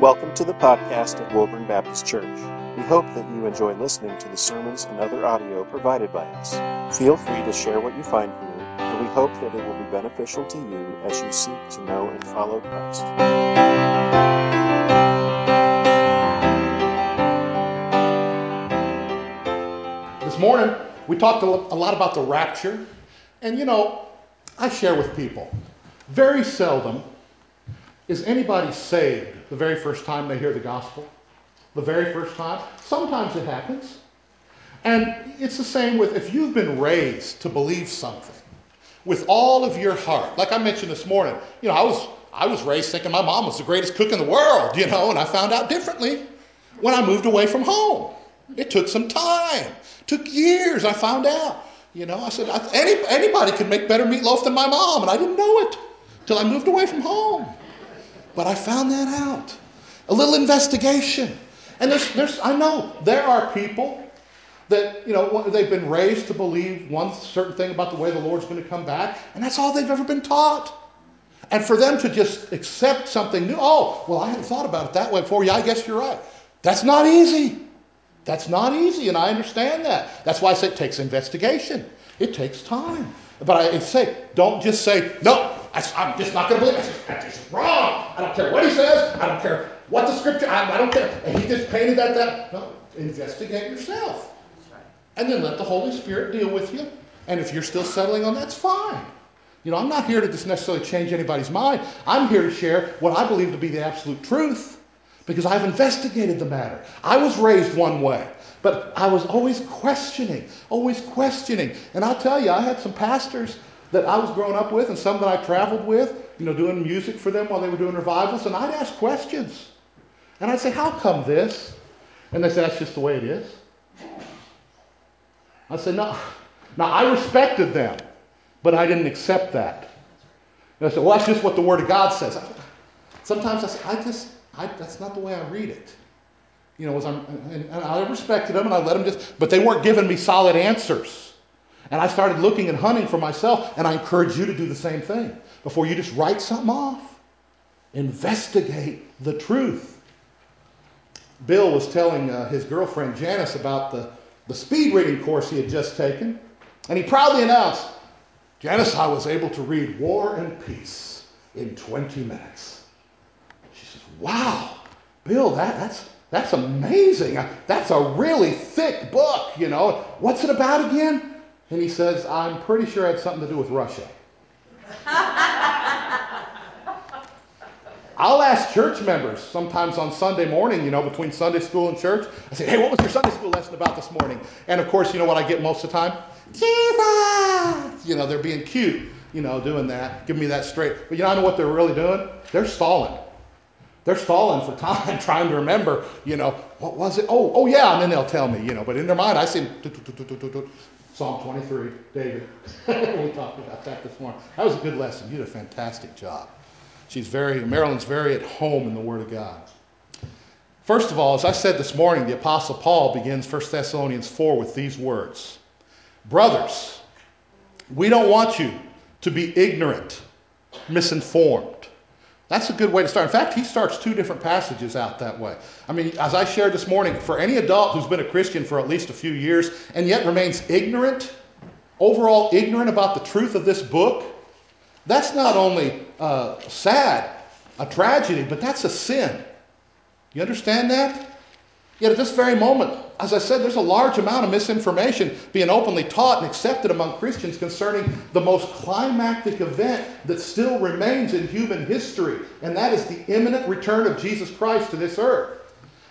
Welcome to the podcast of Woburn Baptist Church. We hope that you enjoy listening to the sermons and other audio provided by us. Feel free to share what you find here, and we hope that it will be beneficial to you as you seek to know and follow Christ. This morning, we talked a lot about the rapture. And you know, I share with people very seldom is anybody saved the very first time they hear the gospel? The very first time? Sometimes it happens. And it's the same with if you've been raised to believe something with all of your heart. Like I mentioned this morning, you know, I was I was raised thinking my mom was the greatest cook in the world, you know, and I found out differently when I moved away from home. It took some time. It took years I found out. You know, I said any, anybody could make better meatloaf than my mom, and I didn't know it till I moved away from home. But I found that out. A little investigation. And there's, there's, I know there are people that, you know, they've been raised to believe one certain thing about the way the Lord's going to come back, and that's all they've ever been taught. And for them to just accept something new, oh, well, I hadn't thought about it that way before. Yeah, I guess you're right. That's not easy. That's not easy, and I understand that. That's why I say it takes investigation. It takes time. But I say, don't just say, no, I, am just not going to believe it. That's just wrong. I don't care what he says. I don't care what the scripture, I, I don't care. And he just painted that, that. No, investigate yourself. And then let the Holy Spirit deal with you. And if you're still settling on that, that's fine. You know, I'm not here to just necessarily change anybody's mind. I'm here to share what I believe to be the absolute truth because I've investigated the matter. I was raised one way, but I was always questioning, always questioning. And I'll tell you, I had some pastors that I was growing up with and some that I traveled with, you know, doing music for them while they were doing revivals, and I'd ask questions. And I'd say, How come this? And they said, That's just the way it is. I said, No. Now, I respected them, but I didn't accept that. And I said, Well, that's just what the Word of God says. Sometimes I say, I just, I, that's not the way I read it. You know, and, and I respected them and I let them just, but they weren't giving me solid answers. And I started looking and hunting for myself, and I encourage you to do the same thing. Before you just write something off, investigate the truth. Bill was telling uh, his girlfriend Janice about the, the speed reading course he had just taken, and he proudly announced, Janice, I was able to read War and Peace in 20 minutes. Wow, Bill, that, that's, that's amazing. Uh, that's a really thick book, you know. What's it about again? And he says, I'm pretty sure it had something to do with Russia. I'll ask church members sometimes on Sunday morning, you know, between Sunday school and church. I say, hey, what was your Sunday school lesson about this morning? And of course, you know what I get most of the time? Jesus! You know, they're being cute, you know, doing that, giving me that straight. But you know, I know what they're really doing? They're stalling. They're stalling for time, trying to remember, you know, what was it? Oh, oh yeah, and then they'll tell me, you know. But in their mind, I see Psalm 23, David. we talked about that this morning. That was a good lesson. You did a fantastic job. She's very, Marilyn's very at home in the Word of God. First of all, as I said this morning, the Apostle Paul begins 1 Thessalonians 4 with these words Brothers, we don't want you to be ignorant, misinformed that's a good way to start. In fact, he starts two different passages out that way. I mean, as I shared this morning, for any adult who's been a Christian for at least a few years and yet remains ignorant, overall ignorant about the truth of this book, that's not only uh, sad, a tragedy, but that's a sin. You understand that? Yet at this very moment, as I said, there's a large amount of misinformation being openly taught and accepted among Christians concerning the most climactic event that still remains in human history, and that is the imminent return of Jesus Christ to this earth.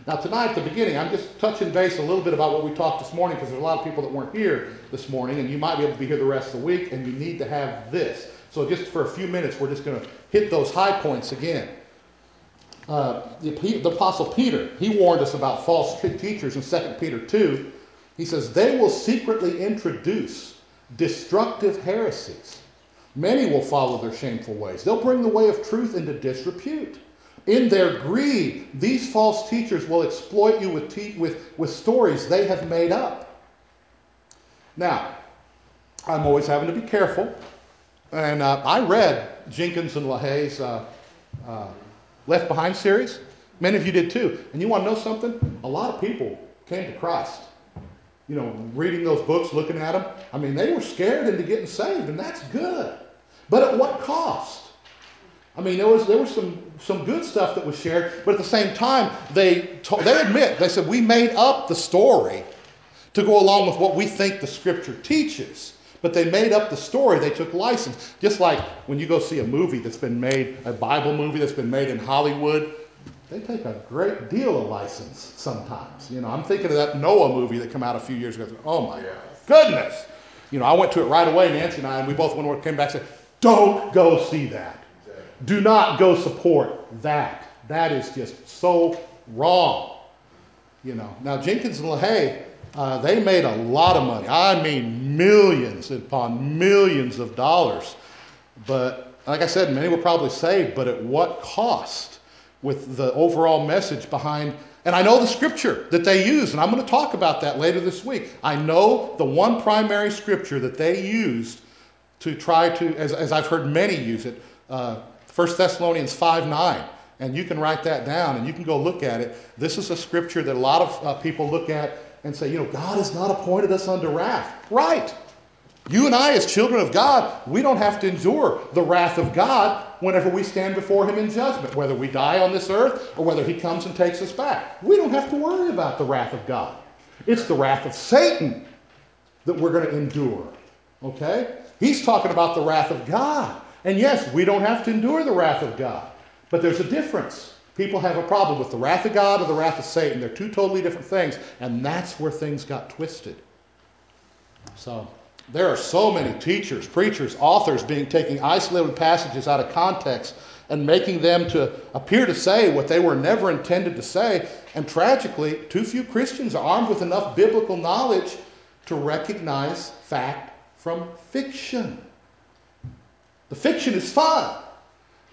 Now, tonight at the beginning, I'm just touching base a little bit about what we talked this morning because there's a lot of people that weren't here this morning, and you might be able to be here the rest of the week, and you need to have this. So, just for a few minutes, we're just going to hit those high points again. Uh, the, the, Apostle Peter, he warned us about false teachers in 2 Peter 2. He says, They will secretly introduce destructive heresies. Many will follow their shameful ways. They'll bring the way of truth into disrepute. In their greed, these false teachers will exploit you with, te- with, with stories they have made up. Now, I'm always having to be careful. And uh, I read Jenkins and LaHaye's uh, uh, Left Behind series. Many of you did too. And you want to know something? A lot of people came to Christ. You know, reading those books, looking at them. I mean, they were scared into getting saved, and that's good. But at what cost? I mean, there was there was some some good stuff that was shared, but at the same time, they told, they admit they said we made up the story to go along with what we think the Scripture teaches. But they made up the story. They took license, just like when you go see a movie that's been made, a Bible movie that's been made in Hollywood. They take a great deal of license sometimes. You know, I'm thinking of that Noah movie that came out a few years ago. Oh my goodness! You know, I went to it right away, Nancy and I, and we both went over, came back and said, "Don't go see that." Do not go support that. That is just so wrong. You know. Now Jenkins and LaHaye, uh, they made a lot of money. I mean, millions upon millions of dollars. But like I said, many were probably saved. But at what cost? With the overall message behind. And I know the scripture that they use, and I'm going to talk about that later this week. I know the one primary scripture that they used to try to, as, as I've heard many use it, uh, 1 Thessalonians 5 9. And you can write that down and you can go look at it. This is a scripture that a lot of uh, people look at and say, you know, God has not appointed us unto wrath. Right. You and I, as children of God, we don't have to endure the wrath of God whenever we stand before Him in judgment, whether we die on this earth or whether He comes and takes us back. We don't have to worry about the wrath of God. It's the wrath of Satan that we're going to endure. Okay? He's talking about the wrath of God. And yes, we don't have to endure the wrath of God, but there's a difference. People have a problem with the wrath of God or the wrath of Satan. They're two totally different things, and that's where things got twisted. So, there are so many teachers, preachers, authors being taking isolated passages out of context and making them to appear to say what they were never intended to say. And tragically, too few Christians are armed with enough biblical knowledge to recognize fact from fiction. The fiction is fun,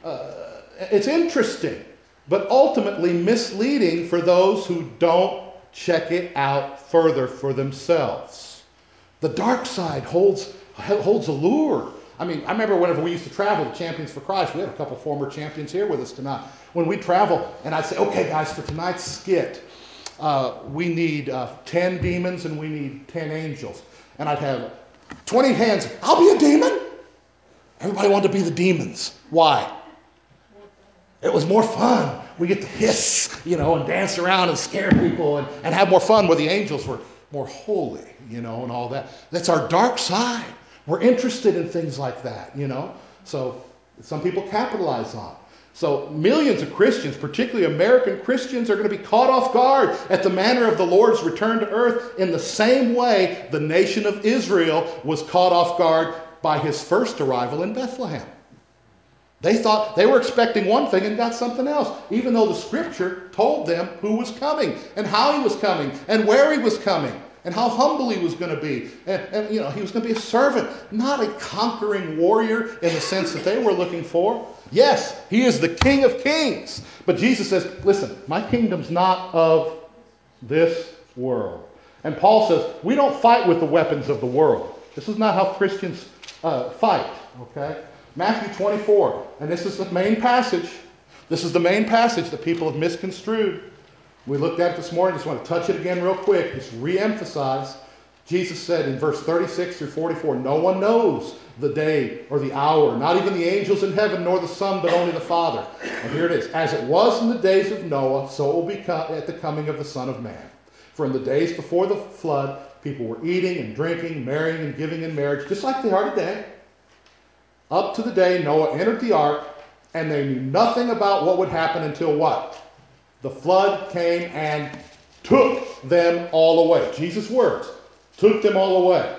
uh, it's interesting, but ultimately misleading for those who don't check it out further for themselves. The dark side holds, holds allure. I mean, I remember whenever we used to travel to Champions for Christ, we have a couple former champions here with us tonight. When we travel, and I'd say, okay, guys, for tonight's skit, uh, we need uh, 10 demons and we need 10 angels. And I'd have 20 hands. I'll be a demon. Everybody wanted to be the demons. Why? It was more fun. We get to hiss, you know, and dance around and scare people and, and have more fun where the angels were more holy, you know, and all that. That's our dark side. We're interested in things like that, you know. So some people capitalize on. So millions of Christians, particularly American Christians, are going to be caught off guard at the manner of the Lord's return to earth in the same way the nation of Israel was caught off guard by his first arrival in Bethlehem. They thought they were expecting one thing and got something else, even though the scripture told them who was coming and how he was coming and where he was coming and how humble he was going to be. And, and, you know, he was going to be a servant, not a conquering warrior in the sense that they were looking for. Yes, he is the King of Kings. But Jesus says, listen, my kingdom's not of this world. And Paul says, we don't fight with the weapons of the world. This is not how Christians uh, fight. Okay? Matthew 24, and this is the main passage. This is the main passage that people have misconstrued. We looked at it this morning. Just want to touch it again real quick. Just re-emphasize. Jesus said in verse 36 through 44, No one knows the day or the hour, not even the angels in heaven, nor the Son, but only the Father. And here it is. As it was in the days of Noah, so it will be at the coming of the Son of Man. For in the days before the flood, People were eating and drinking, marrying and giving in marriage, just like they are today. Up to the day Noah entered the ark, and they knew nothing about what would happen until what? The flood came and took them all away. Jesus' words took them all away.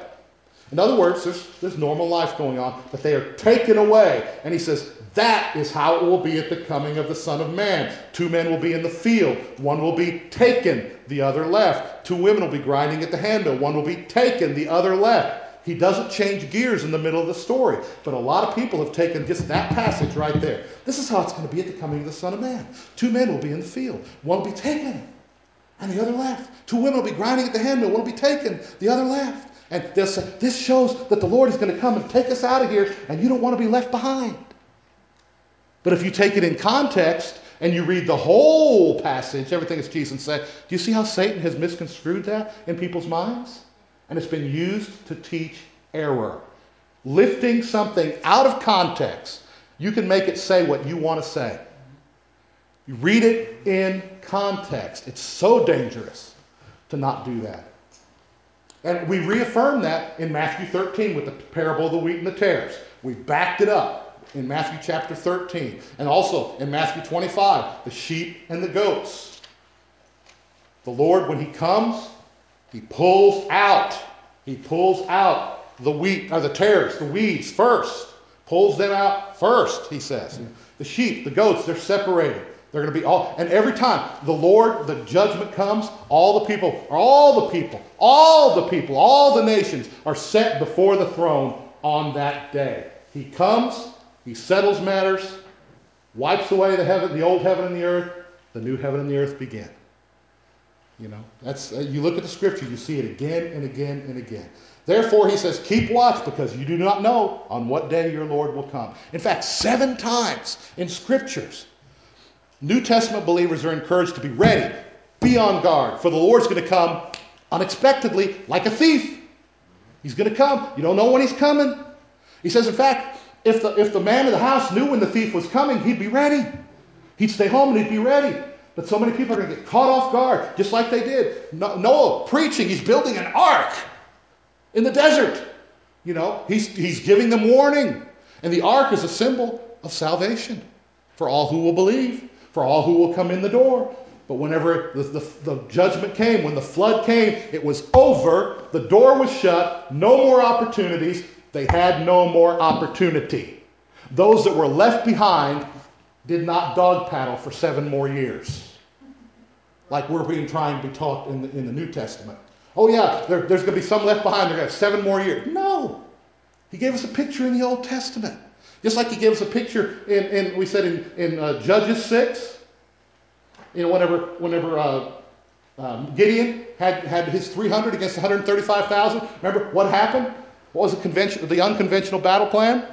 In other words, there's, there's normal life going on, but they are taken away. And he says, that is how it will be at the coming of the Son of Man. Two men will be in the field, one will be taken, the other left. Two women will be grinding at the handle, one will be taken, the other left. He doesn't change gears in the middle of the story. But a lot of people have taken just that passage right there. This is how it's going to be at the coming of the Son of Man. Two men will be in the field, one will be taken, and the other left. Two women will be grinding at the handmill, one will be taken, the other left. And they'll say, This shows that the Lord is going to come and take us out of here, and you don't want to be left behind. But if you take it in context, and you read the whole passage, everything that Jesus said, do you see how Satan has misconstrued that in people's minds? And it's been used to teach error. Lifting something out of context, you can make it say what you want to say. You read it in context. It's so dangerous to not do that. And we reaffirm that in Matthew 13 with the parable of the wheat and the tares. We backed it up in Matthew chapter 13. And also in Matthew 25, the sheep and the goats. The Lord, when He comes, He pulls out. He pulls out the wheat, or the tares, the weeds first. Pulls them out first, He says. The sheep, the goats, they're separated. They're going to be all, and every time the Lord, the judgment comes, all the people, all the people, all the people, all the nations are set before the throne on that day. He comes, he settles matters, wipes away the heaven, the old heaven and the earth, the new heaven and the earth begin. You know, that's uh, you look at the scripture, you see it again and again and again. Therefore, he says, keep watch because you do not know on what day your Lord will come. In fact, seven times in scriptures, New Testament believers are encouraged to be ready, be on guard, for the Lord's going to come unexpectedly like a thief. He's going to come. You don't know when he's coming. He says, in fact, if the, if the man of the house knew when the thief was coming, he'd be ready. He'd stay home and he'd be ready. But so many people are going to get caught off guard, just like they did. Noah preaching, he's building an ark in the desert. You know, he's, he's giving them warning. And the ark is a symbol of salvation for all who will believe for all who will come in the door. But whenever the, the, the, judgment came, when the flood came, it was over. The door was shut. No more opportunities. They had no more opportunity. Those that were left behind did not dog paddle for seven more years, like we're being trying to be taught in the, in the New Testament. Oh, yeah, there, there's going to be some left behind. They're going to have seven more years. No. He gave us a picture in the Old Testament. Just like he gave us a picture in, in we said in, in uh, Judges 6, you know, whenever, whenever uh, um, Gideon had, had his 300 against 135,000, remember what happened? What was the, convention, the unconventional battle plan?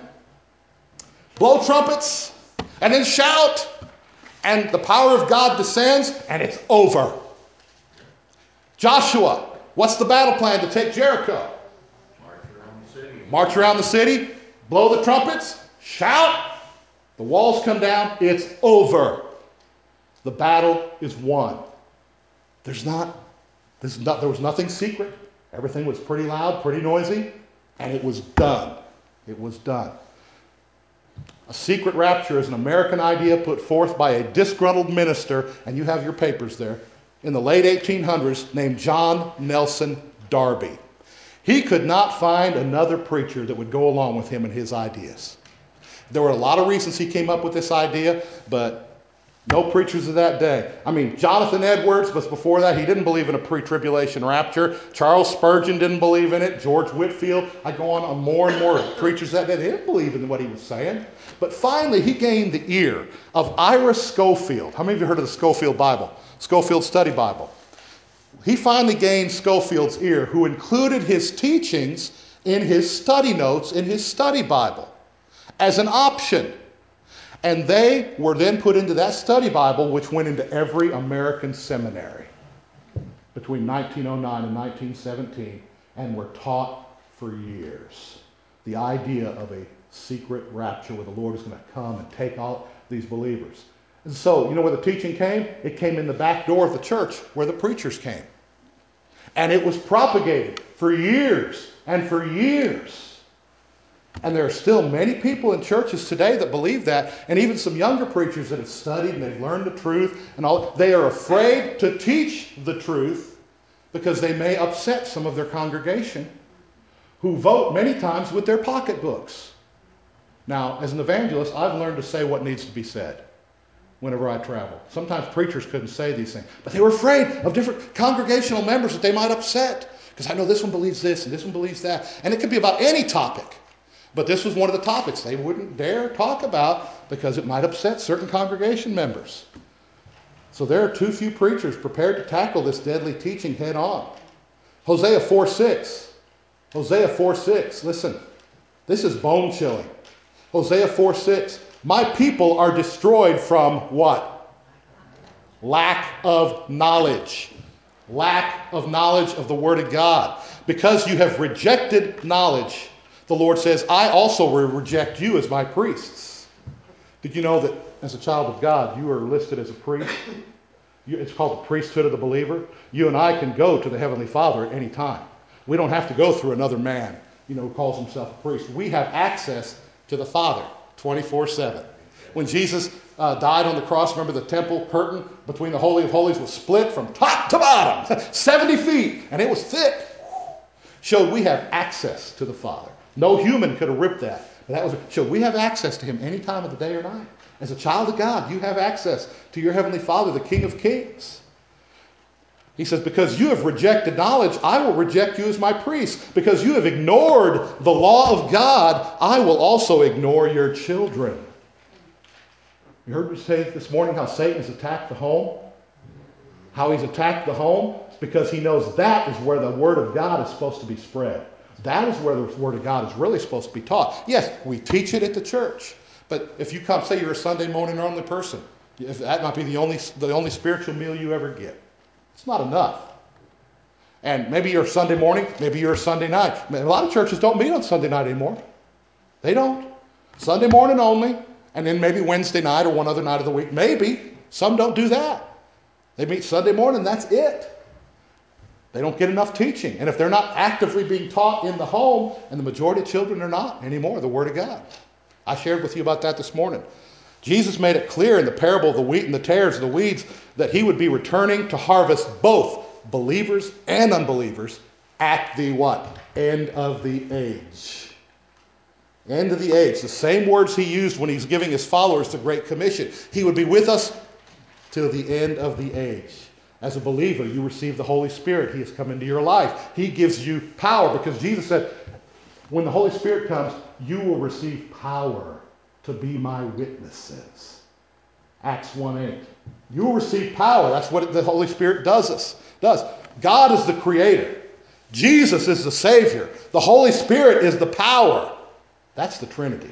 Blow trumpets and then shout, and the power of God descends, and it's over. Joshua, what's the battle plan to take Jericho? March around the city. March around the city, blow the trumpets, Shout! The walls come down. It's over. The battle is won. There's not, there's not, there was nothing secret. Everything was pretty loud, pretty noisy, and it was done. It was done. A secret rapture is an American idea put forth by a disgruntled minister, and you have your papers there, in the late 1800s named John Nelson Darby. He could not find another preacher that would go along with him and his ideas. There were a lot of reasons he came up with this idea, but no preachers of that day. I mean, Jonathan Edwards was before that. He didn't believe in a pre tribulation rapture. Charles Spurgeon didn't believe in it. George Whitefield. I go on, on more and more preachers that day. They didn't believe in what he was saying. But finally, he gained the ear of Ira Scofield. How many of you heard of the Scofield Bible? Scofield Study Bible. He finally gained Scofield's ear, who included his teachings in his study notes in his study Bible as an option. And they were then put into that study Bible, which went into every American seminary between 1909 and 1917 and were taught for years. The idea of a secret rapture where the Lord is going to come and take all these believers. And so, you know where the teaching came? It came in the back door of the church where the preachers came. And it was propagated for years and for years. And there are still many people in churches today that believe that, and even some younger preachers that have studied and they've learned the truth and all. They are afraid to teach the truth because they may upset some of their congregation who vote many times with their pocketbooks. Now, as an evangelist, I've learned to say what needs to be said whenever I travel. Sometimes preachers couldn't say these things, but they were afraid of different congregational members that they might upset because I know this one believes this and this one believes that. And it could be about any topic. But this was one of the topics they wouldn't dare talk about because it might upset certain congregation members. So there are too few preachers prepared to tackle this deadly teaching head on. Hosea 4 6. Hosea 4 6. Listen, this is bone chilling. Hosea 4 6. My people are destroyed from what? Lack of knowledge. Lack of knowledge of the Word of God. Because you have rejected knowledge, the Lord says, I also will reject you as my priests. Did you know that as a child of God, you are listed as a priest? It's called the priesthood of the believer. You and I can go to the Heavenly Father at any time. We don't have to go through another man, you know, who calls himself a priest. We have access to the Father 24 7. When Jesus uh, died on the cross, remember the temple curtain between the Holy of Holies was split from top to bottom, 70 feet, and it was thick. Showed we have access to the Father. No human could have ripped that. But that was showed we have access to Him any time of the day or night. As a child of God, you have access to your Heavenly Father, the King of Kings. He says, Because you have rejected knowledge, I will reject you as my priest. Because you have ignored the law of God, I will also ignore your children. You heard me say this morning how Satan has attacked the home? How he's attacked the home? It's because he knows that is where the Word of God is supposed to be spread. That is where the Word of God is really supposed to be taught. Yes, we teach it at the church. But if you come, say you're a Sunday morning only person, that might be the only, the only spiritual meal you ever get. It's not enough. And maybe you're Sunday morning, maybe you're Sunday night. A lot of churches don't meet on Sunday night anymore. They don't. Sunday morning only, and then maybe Wednesday night or one other night of the week. Maybe. Some don't do that. They meet Sunday morning, that's it. They don't get enough teaching. And if they're not actively being taught in the home, and the majority of children are not anymore, the Word of God. I shared with you about that this morning. Jesus made it clear in the parable of the wheat and the tares, the weeds, that he would be returning to harvest both believers and unbelievers at the what? End of the age. End of the age. The same words he used when he's giving his followers the Great Commission. He would be with us till the end of the age. As a believer, you receive the Holy Spirit. He has come into your life. He gives you power because Jesus said, when the Holy Spirit comes, you will receive power to be my witnesses. Acts 1 8. You will receive power. That's what the Holy Spirit does us. Does. God is the creator. Jesus is the Savior. The Holy Spirit is the power. That's the Trinity.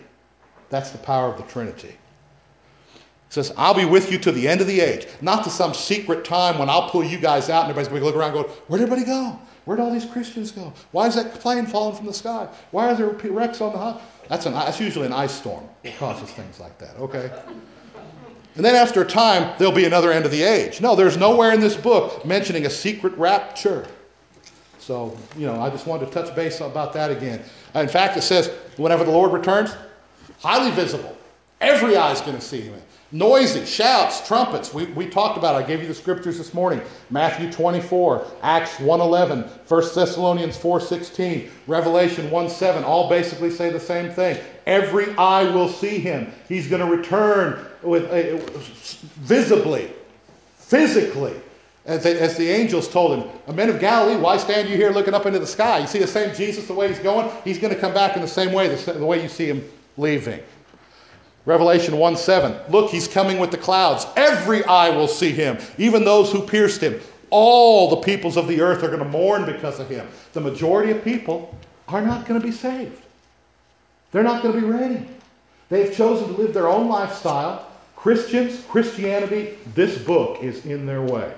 That's the power of the Trinity. It says, I'll be with you to the end of the age. Not to some secret time when I'll pull you guys out and everybody's going to look around and go, Where'd everybody go? Where'd all these Christians go? Why is that plane falling from the sky? Why are there wrecks on the highway? That's, an, that's usually an ice storm that causes things like that, okay? And then after a time, there'll be another end of the age. No, there's nowhere in this book mentioning a secret rapture. So, you know, I just wanted to touch base about that again. In fact, it says, whenever the Lord returns, highly visible. Every eye is going to see him. Noisy, shouts, trumpets. We, we talked about it. I gave you the scriptures this morning. Matthew 24, Acts 1.11, 1 Thessalonians 4.16, Revelation 1.7. All basically say the same thing. Every eye will see him. He's going to return with uh, visibly, physically. As, they, as the angels told him, men of Galilee, why stand you here looking up into the sky? You see the same Jesus the way he's going? He's going to come back in the same way, the, the way you see him leaving. Revelation 1 7. Look, he's coming with the clouds. Every eye will see him, even those who pierced him. All the peoples of the earth are going to mourn because of him. The majority of people are not going to be saved. They're not going to be ready. They've chosen to live their own lifestyle. Christians, Christianity, this book is in their way.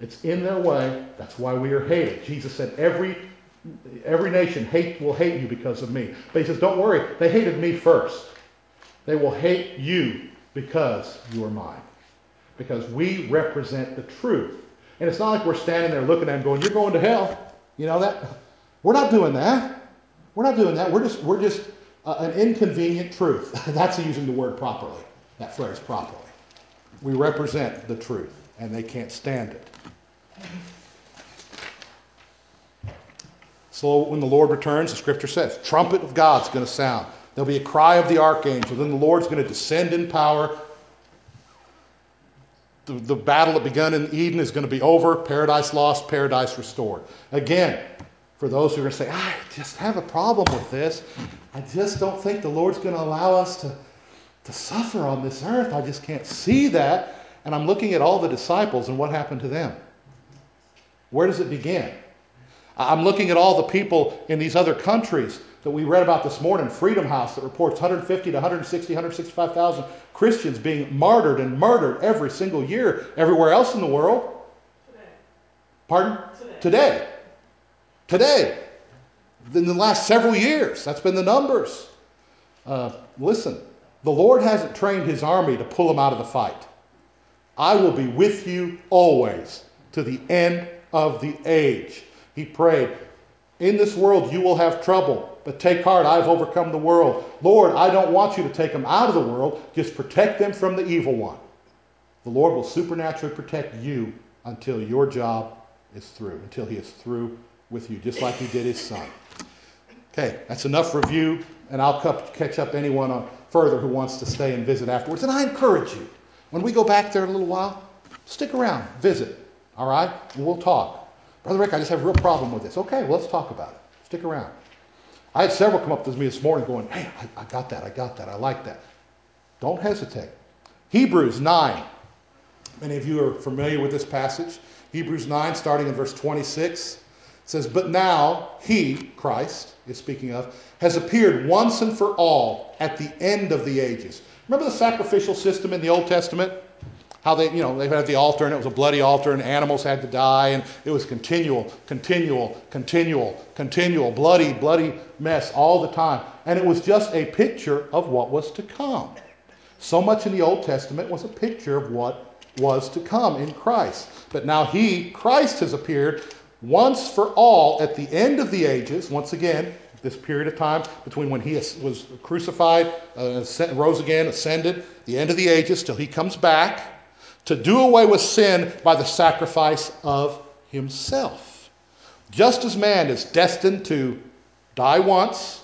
It's in their way. That's why we are hated. Jesus said, Every, every nation hate, will hate you because of me. But he says, Don't worry, they hated me first. They will hate you because you are mine. Because we represent the truth. And it's not like we're standing there looking at them going, You're going to hell. You know that? We're not doing that. We're not doing that. We're just, we're just uh, an inconvenient truth. That's using the word properly, that phrase properly. We represent the truth, and they can't stand it. So when the Lord returns, the scripture says, trumpet of God's going to sound. There'll be a cry of the archangel. Then the Lord's going to descend in power. The, the battle that began in Eden is going to be over. Paradise lost, paradise restored. Again, for those who are going to say, I just have a problem with this. I just don't think the Lord's going to allow us to, to suffer on this earth. I just can't see that. And I'm looking at all the disciples and what happened to them. Where does it begin? I'm looking at all the people in these other countries that we read about this morning, Freedom House, that reports 150 to 160, 165,000 Christians being martyred and murdered every single year everywhere else in the world. Today. Pardon? Today. Today. Today. In the last several years, that's been the numbers. Uh, listen, the Lord hasn't trained his army to pull them out of the fight. I will be with you always to the end of the age. He prayed, In this world you will have trouble, but take heart, I've overcome the world. Lord, I don't want you to take them out of the world, just protect them from the evil one. The Lord will supernaturally protect you until your job is through, until he is through with you, just like he did his son. Okay, that's enough review, and I'll catch up anyone uh, further who wants to stay and visit afterwards. And I encourage you, when we go back there in a little while, stick around, visit, all right? We'll talk. Brother Rick, I just have a real problem with this. Okay, well, let's talk about it. Stick around. I had several come up to me this morning going, hey, I, I got that, I got that, I like that. Don't hesitate. Hebrews 9. Many of you are familiar with this passage. Hebrews 9, starting in verse 26 says, But now he, Christ, is speaking of, has appeared once and for all at the end of the ages. Remember the sacrificial system in the Old Testament? How they, you know, they had the altar and it was a bloody altar and animals had to die and it was continual, continual, continual, continual, bloody, bloody mess all the time. And it was just a picture of what was to come. So much in the Old Testament was a picture of what was to come in Christ. But now he, Christ, has appeared once for all at the end of the ages, once again, this period of time between when he was crucified, uh, rose again, ascended, the end of the ages, till he comes back to do away with sin by the sacrifice of himself. Just as man is destined to die once,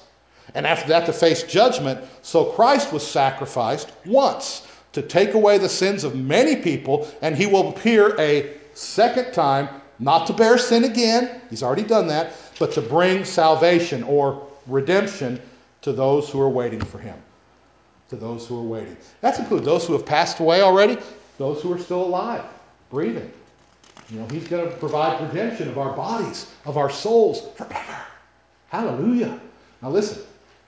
and after that to face judgment, so Christ was sacrificed once to take away the sins of many people, and he will appear a second time not to bear sin again, he's already done that, but to bring salvation or redemption to those who are waiting for him. To those who are waiting. That's include those who have passed away already, those who are still alive, breathing. You know, he's going to provide redemption of our bodies, of our souls forever. Hallelujah. Now listen,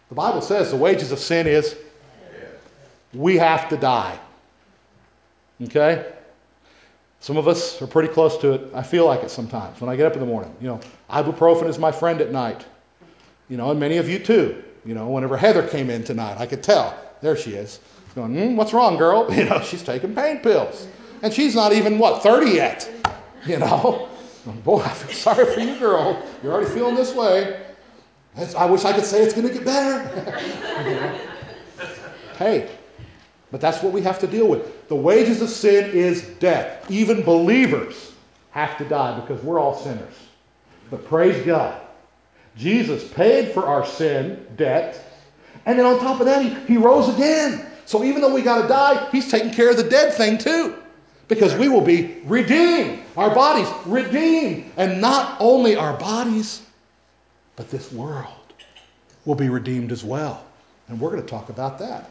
the Bible says the wages of sin is we have to die. Okay? Some of us are pretty close to it. I feel like it sometimes when I get up in the morning. You know, ibuprofen is my friend at night. You know, and many of you too. You know, whenever Heather came in tonight, I could tell. There she is. Going, mm, what's wrong, girl? You know, she's taking pain pills. And she's not even, what, 30 yet? You know? Boy, I feel sorry for you, girl. You're already feeling this way. I wish I could say it's going to get better. you know? Hey, but that's what we have to deal with. The wages of sin is death. Even believers have to die because we're all sinners. But praise God. Jesus paid for our sin debt. And then on top of that, he, he rose again. So even though we got to die, he's taking care of the dead thing too. Because we will be redeemed. Our bodies redeemed. And not only our bodies, but this world will be redeemed as well. And we're going to talk about that.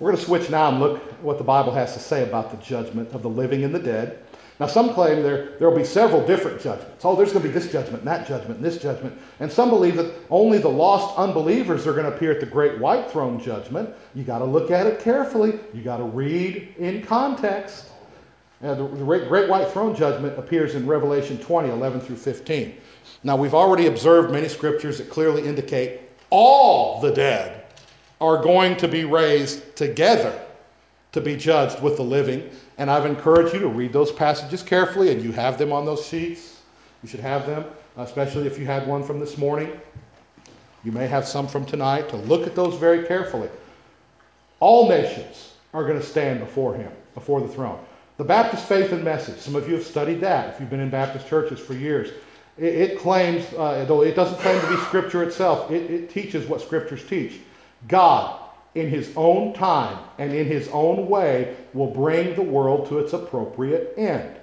We're going to switch now and look at what the Bible has to say about the judgment of the living and the dead. Now, some claim there, there will be several different judgments. Oh, there's going to be this judgment, and that judgment, and this judgment. And some believe that only the lost unbelievers are going to appear at the great white throne judgment. You got to look at it carefully. You got to read in context. The great white throne judgment appears in Revelation 20, 11 through 15. Now, we've already observed many scriptures that clearly indicate all the dead are going to be raised together to be judged with the living. And I've encouraged you to read those passages carefully, and you have them on those sheets. You should have them, especially if you had one from this morning. You may have some from tonight to look at those very carefully. All nations are going to stand before him, before the throne. The Baptist faith and message, some of you have studied that if you've been in Baptist churches for years. It, it claims, uh, though it doesn't claim to be Scripture itself, it, it teaches what Scriptures teach. God, in his own time and in his own way, will bring the world to its appropriate end.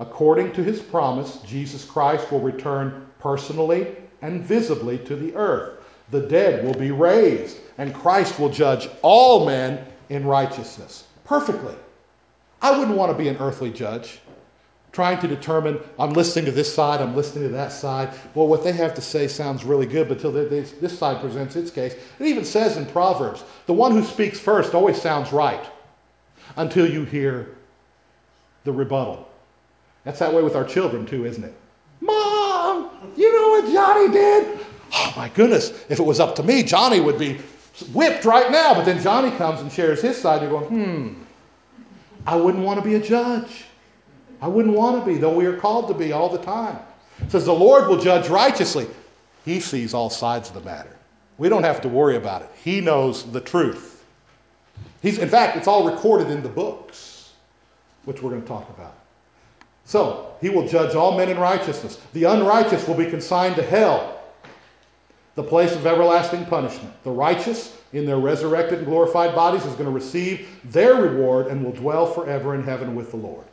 According to his promise, Jesus Christ will return personally and visibly to the earth. The dead will be raised, and Christ will judge all men in righteousness. Perfectly. I wouldn't want to be an earthly judge. Trying to determine I'm listening to this side, I'm listening to that side. Well, what they have to say sounds really good, but until this, this side presents its case. It even says in Proverbs the one who speaks first always sounds right until you hear the rebuttal. That's that way with our children, too, isn't it? Mom, you know what Johnny did? Oh, my goodness. If it was up to me, Johnny would be whipped right now. But then Johnny comes and shares his side. You're going, hmm, I wouldn't want to be a judge. I wouldn't want to be, though we are called to be all the time. It says the Lord will judge righteously. He sees all sides of the matter. We don't have to worry about it. He knows the truth. He's, in fact, it's all recorded in the books, which we're going to talk about. So, he will judge all men in righteousness. The unrighteous will be consigned to hell, the place of everlasting punishment. The righteous, in their resurrected and glorified bodies, is going to receive their reward and will dwell forever in heaven with the Lord.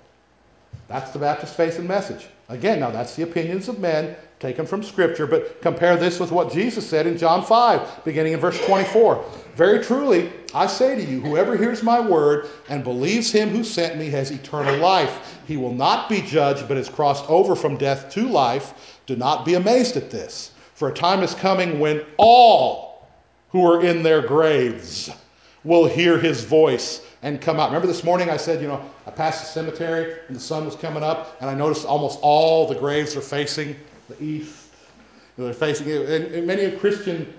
That's the Baptist faith and message. Again, now that's the opinions of men taken from Scripture, but compare this with what Jesus said in John 5, beginning in verse 24. Very truly, I say to you, whoever hears my word and believes him who sent me has eternal life. He will not be judged, but is crossed over from death to life. Do not be amazed at this, for a time is coming when all who are in their graves will hear his voice and come out. Remember this morning I said, you know, I passed the cemetery and the sun was coming up, and I noticed almost all the graves are facing the east. You know, they're facing, it. and, many a Christian,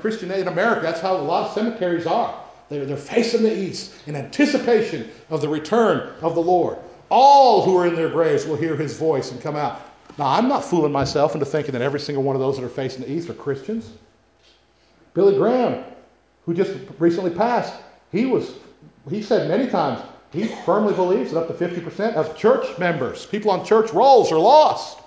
Christian in America, that's how a lot of cemeteries are. They're, they're facing the east in anticipation of the return of the Lord. All who are in their graves will hear his voice and come out. Now, I'm not fooling myself into thinking that every single one of those that are facing the east are Christians. Billy Graham, who just recently passed, he was he said many times he firmly believes that up to 50% of church members, people on church rolls, are lost.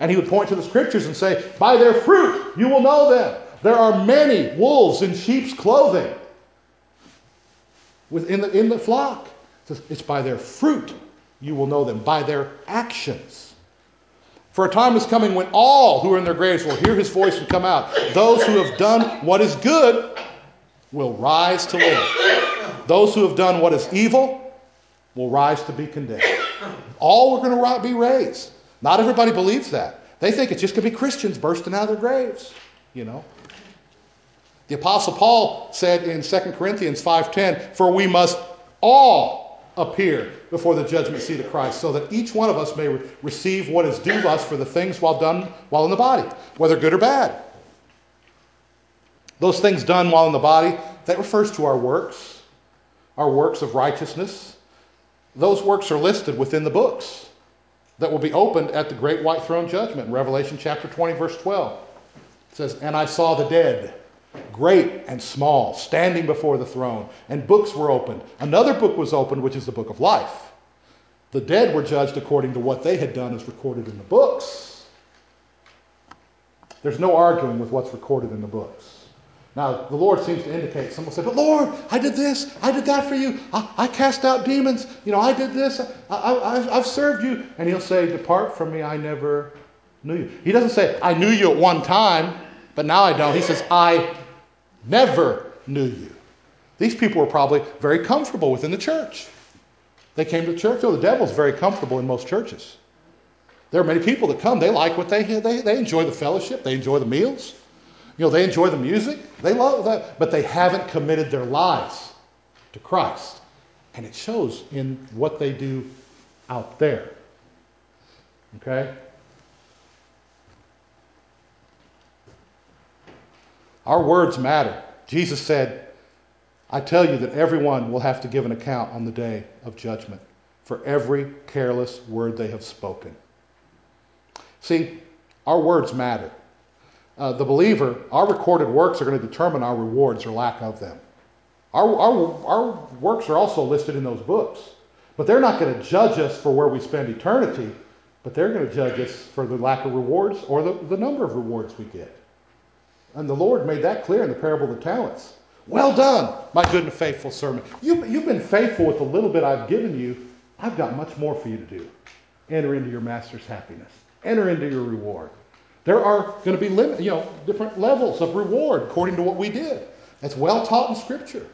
And he would point to the scriptures and say, By their fruit you will know them. There are many wolves in sheep's clothing within the, in the flock. It's by their fruit you will know them, by their actions. For a time is coming when all who are in their graves will hear his voice and come out. Those who have done what is good will rise to live. Those who have done what is evil will rise to be condemned. All are going to be raised. Not everybody believes that. They think it's just going to be Christians bursting out of their graves, you know. The apostle Paul said in 2 Corinthians 5:10, "For we must all appear before the judgment seat of Christ, so that each one of us may re- receive what is due us for the things while done while in the body, whether good or bad." Those things done while in the body, that refers to our works, our works of righteousness. Those works are listed within the books that will be opened at the great white throne judgment Revelation chapter 20, verse 12. It says, And I saw the dead, great and small, standing before the throne, and books were opened. Another book was opened, which is the book of life. The dead were judged according to what they had done as recorded in the books. There's no arguing with what's recorded in the books. Now, the Lord seems to indicate, someone will say, but Lord, I did this, I did that for you, I, I cast out demons, you know, I did this, I, have served you. And he'll say, depart from me, I never knew you. He doesn't say, I knew you at one time, but now I don't. He says, I never knew you. These people were probably very comfortable within the church. They came to church. Oh, the devil's very comfortable in most churches. There are many people that come, they like what they, they, they enjoy the fellowship, they enjoy the meals. You know, they enjoy the music, they love that, but they haven't committed their lives to Christ. And it shows in what they do out there. Okay? Our words matter. Jesus said, I tell you that everyone will have to give an account on the day of judgment for every careless word they have spoken. See, our words matter uh, the believer, our recorded works are going to determine our rewards or lack of them. Our, our, our works are also listed in those books, but they're not going to judge us for where we spend eternity, but they're going to judge us for the lack of rewards or the, the number of rewards we get. And the Lord made that clear in the parable of the talents. Well done, my good and faithful servant. You, you've been faithful with the little bit I've given you. I've got much more for you to do. Enter into your master's happiness. Enter into your reward. There are going to be limit, you know, different levels of reward according to what we did. That's well taught in Scripture.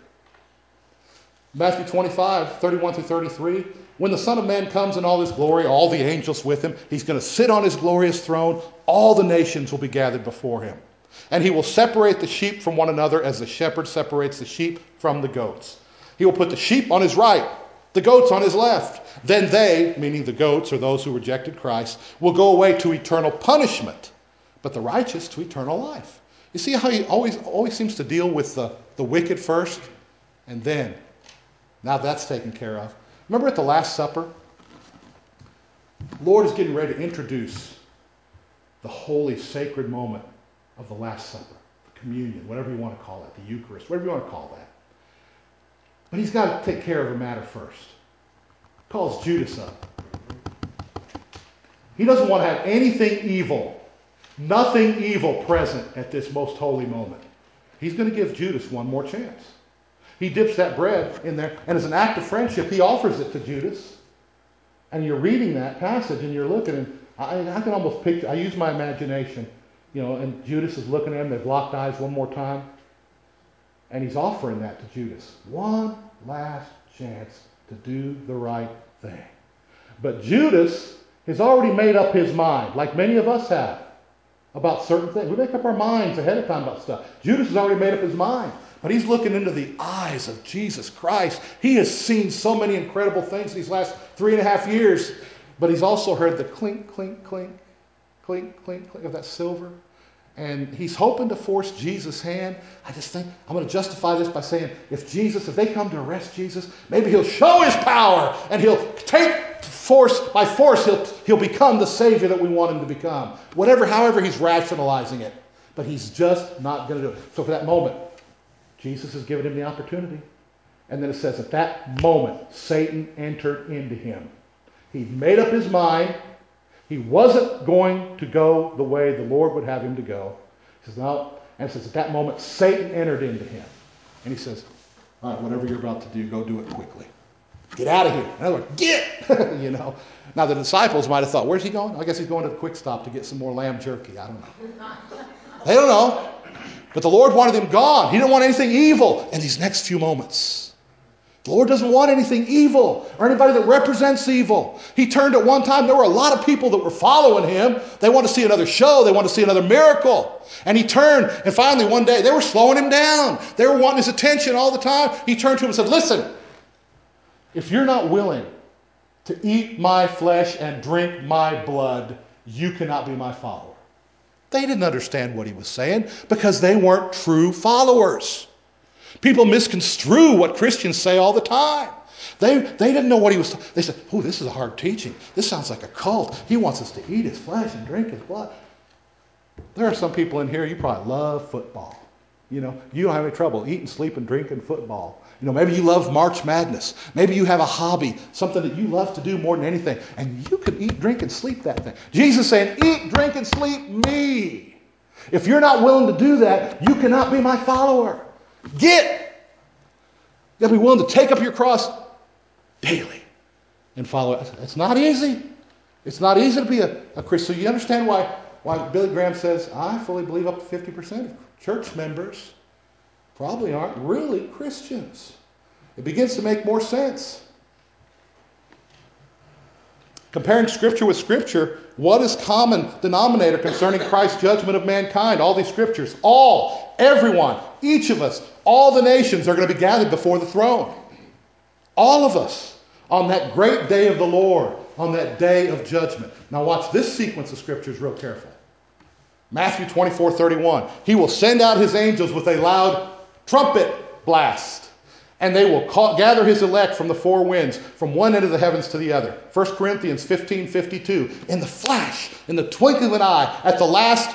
Matthew 25, 31 through 33. When the Son of Man comes in all his glory, all the angels with him, he's going to sit on his glorious throne. All the nations will be gathered before him. And he will separate the sheep from one another as the shepherd separates the sheep from the goats. He will put the sheep on his right, the goats on his left. Then they, meaning the goats or those who rejected Christ, will go away to eternal punishment, but the righteous to eternal life. You see how he always, always seems to deal with the, the wicked first, and then, now that's taken care of. Remember at the Last Supper? Lord is getting ready to introduce the holy, sacred moment of the Last Supper, the communion, whatever you want to call it, the Eucharist, whatever you want to call that. But he's got to take care of a matter first. Calls Judas up. He doesn't want to have anything evil, nothing evil present at this most holy moment. He's going to give Judas one more chance. He dips that bread in there, and as an act of friendship, he offers it to Judas. And you're reading that passage, and you're looking, and I, I can almost picture, I use my imagination, you know, and Judas is looking at him, they've locked eyes one more time. And he's offering that to Judas. One last chance to do the right thing. But Judas has already made up his mind, like many of us have, about certain things. We make up our minds ahead of time about stuff. Judas has already made up his mind. But he's looking into the eyes of Jesus Christ. He has seen so many incredible things these last three and a half years. But he's also heard the clink, clink, clink, clink, clink, clink of that silver. And he's hoping to force Jesus' hand. I just think I'm going to justify this by saying if Jesus, if they come to arrest Jesus, maybe he'll show his power and he'll take force, by force, he'll, he'll become the Savior that we want him to become. Whatever, however, he's rationalizing it. But he's just not going to do it. So for that moment, Jesus has given him the opportunity. And then it says, at that moment, Satan entered into him. He'd made up his mind. He wasn't going to go the way the Lord would have him to go. He says, no. And it says, at that moment, Satan entered into him. And he says, all right, whatever you're about to do, go do it quickly. Get out of here. In other words, get! you know. Now, the disciples might have thought, where's he going? I guess he's going to the quick stop to get some more lamb jerky. I don't know. They don't know. But the Lord wanted him gone. He didn't want anything evil in these next few moments. The Lord doesn't want anything evil or anybody that represents evil. He turned at one time, there were a lot of people that were following him. They want to see another show, they want to see another miracle. And he turned, and finally one day, they were slowing him down. They were wanting his attention all the time. He turned to him and said, Listen, if you're not willing to eat my flesh and drink my blood, you cannot be my follower. They didn't understand what he was saying because they weren't true followers. People misconstrue what Christians say all the time. They, they didn't know what he was. They said, "Oh, this is a hard teaching. This sounds like a cult. He wants us to eat his flesh and drink his blood." There are some people in here. You probably love football. You know, you don't have any trouble eating, sleeping, drinking football. You know, maybe you love March Madness. Maybe you have a hobby, something that you love to do more than anything, and you could eat, drink, and sleep that thing. Jesus saying, Eat, drink, and sleep me. If you're not willing to do that, you cannot be my follower. Get. You gotta be willing to take up your cross daily and follow it. It's not easy. It's not easy to be a, a Christian. So you understand why, why Billy Graham says, I fully believe up to 50% of church members probably aren't really Christians. It begins to make more sense. Comparing Scripture with Scripture, what is common denominator concerning Christ's judgment of mankind? All these Scriptures, all, everyone, each of us, all the nations are going to be gathered before the throne. All of us on that great day of the Lord, on that day of judgment. Now, watch this sequence of Scriptures real careful. Matthew 24 31. He will send out his angels with a loud trumpet blast, and they will call, gather his elect from the four winds, from one end of the heavens to the other. 1 Corinthians 15 52. In the flash, in the twinkling of an eye, at the last